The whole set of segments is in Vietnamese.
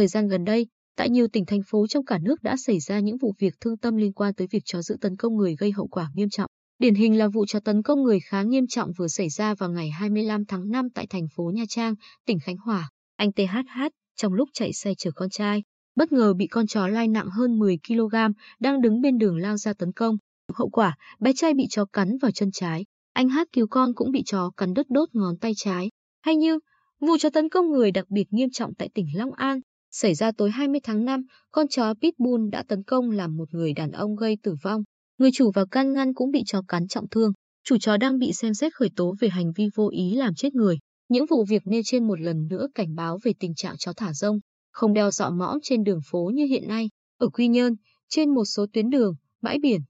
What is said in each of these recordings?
Thời gian gần đây, tại nhiều tỉnh thành phố trong cả nước đã xảy ra những vụ việc thương tâm liên quan tới việc chó dữ tấn công người gây hậu quả nghiêm trọng. Điển hình là vụ chó tấn công người khá nghiêm trọng vừa xảy ra vào ngày 25 tháng 5 tại thành phố Nha Trang, tỉnh Khánh Hòa. Anh THH trong lúc chạy xe chở con trai, bất ngờ bị con chó lai nặng hơn 10 kg đang đứng bên đường lao ra tấn công. Hậu quả, bé trai bị chó cắn vào chân trái. Anh Hát cứu con cũng bị chó cắn đứt đốt ngón tay trái. Hay như, vụ chó tấn công người đặc biệt nghiêm trọng tại tỉnh Long An, xảy ra tối 20 tháng 5, con chó Pitbull đã tấn công làm một người đàn ông gây tử vong. Người chủ và can ngăn cũng bị chó cắn trọng thương. Chủ chó đang bị xem xét khởi tố về hành vi vô ý làm chết người. Những vụ việc nêu trên một lần nữa cảnh báo về tình trạng chó thả rông, không đeo dọ mõm trên đường phố như hiện nay. Ở Quy Nhơn, trên một số tuyến đường, bãi biển,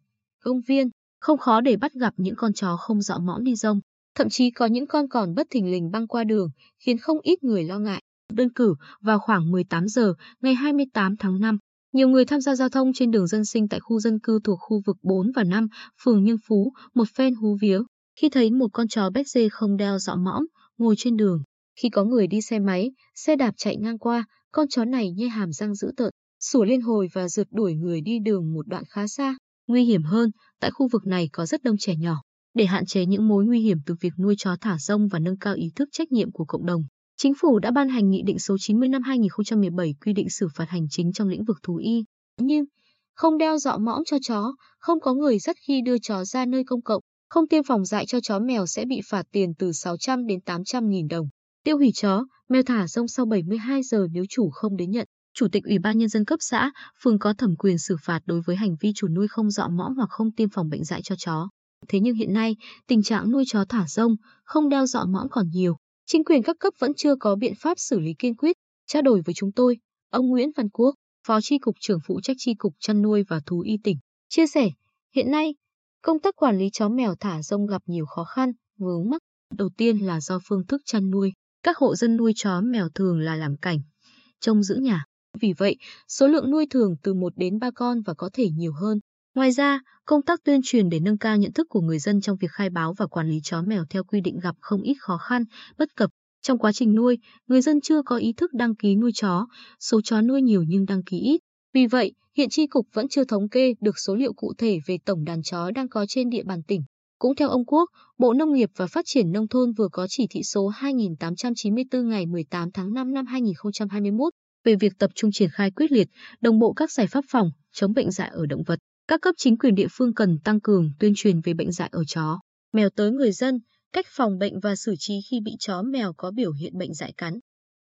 công viên, không khó để bắt gặp những con chó không dọ mõm đi rông. Thậm chí có những con còn bất thình lình băng qua đường, khiến không ít người lo ngại. Đơn cử, vào khoảng 18 giờ ngày 28 tháng 5, nhiều người tham gia giao thông trên đường dân sinh tại khu dân cư thuộc khu vực 4 và 5, phường Nhân Phú, một phen hú vía, khi thấy một con chó béc dê không đeo dọ mõm, ngồi trên đường. Khi có người đi xe máy, xe đạp chạy ngang qua, con chó này nhe hàm răng dữ tợn, sủa liên hồi và rượt đuổi người đi đường một đoạn khá xa. Nguy hiểm hơn, tại khu vực này có rất đông trẻ nhỏ. Để hạn chế những mối nguy hiểm từ việc nuôi chó thả rông và nâng cao ý thức trách nhiệm của cộng đồng, Chính phủ đã ban hành Nghị định số 90 năm 2017 quy định xử phạt hành chính trong lĩnh vực thú y. Nhưng, không đeo dọ mõm cho chó, không có người dắt khi đưa chó ra nơi công cộng, không tiêm phòng dại cho chó mèo sẽ bị phạt tiền từ 600 đến 800 nghìn đồng. Tiêu hủy chó, mèo thả rông sau 72 giờ nếu chủ không đến nhận. Chủ tịch Ủy ban Nhân dân cấp xã, phường có thẩm quyền xử phạt đối với hành vi chủ nuôi không dọ mõm hoặc không tiêm phòng bệnh dại cho chó. Thế nhưng hiện nay, tình trạng nuôi chó thả rông, không đeo dọ mõm còn nhiều. Chính quyền các cấp vẫn chưa có biện pháp xử lý kiên quyết. Trao đổi với chúng tôi, ông Nguyễn Văn Quốc, Phó Tri Cục trưởng phụ trách Tri Cục Chăn nuôi và Thú y tỉnh, chia sẻ, hiện nay, công tác quản lý chó mèo thả rông gặp nhiều khó khăn, vướng mắc. Đầu tiên là do phương thức chăn nuôi. Các hộ dân nuôi chó mèo thường là làm cảnh, trông giữ nhà. Vì vậy, số lượng nuôi thường từ 1 đến 3 con và có thể nhiều hơn. Ngoài ra, công tác tuyên truyền để nâng cao nhận thức của người dân trong việc khai báo và quản lý chó mèo theo quy định gặp không ít khó khăn, bất cập. Trong quá trình nuôi, người dân chưa có ý thức đăng ký nuôi chó, số chó nuôi nhiều nhưng đăng ký ít. Vì vậy, hiện tri cục vẫn chưa thống kê được số liệu cụ thể về tổng đàn chó đang có trên địa bàn tỉnh. Cũng theo ông Quốc, Bộ Nông nghiệp và Phát triển Nông thôn vừa có chỉ thị số 2894 ngày 18 tháng 5 năm 2021 về việc tập trung triển khai quyết liệt, đồng bộ các giải pháp phòng, chống bệnh dại ở động vật. Các cấp chính quyền địa phương cần tăng cường tuyên truyền về bệnh dạy ở chó, mèo tới người dân, cách phòng bệnh và xử trí khi bị chó mèo có biểu hiện bệnh dại cắn.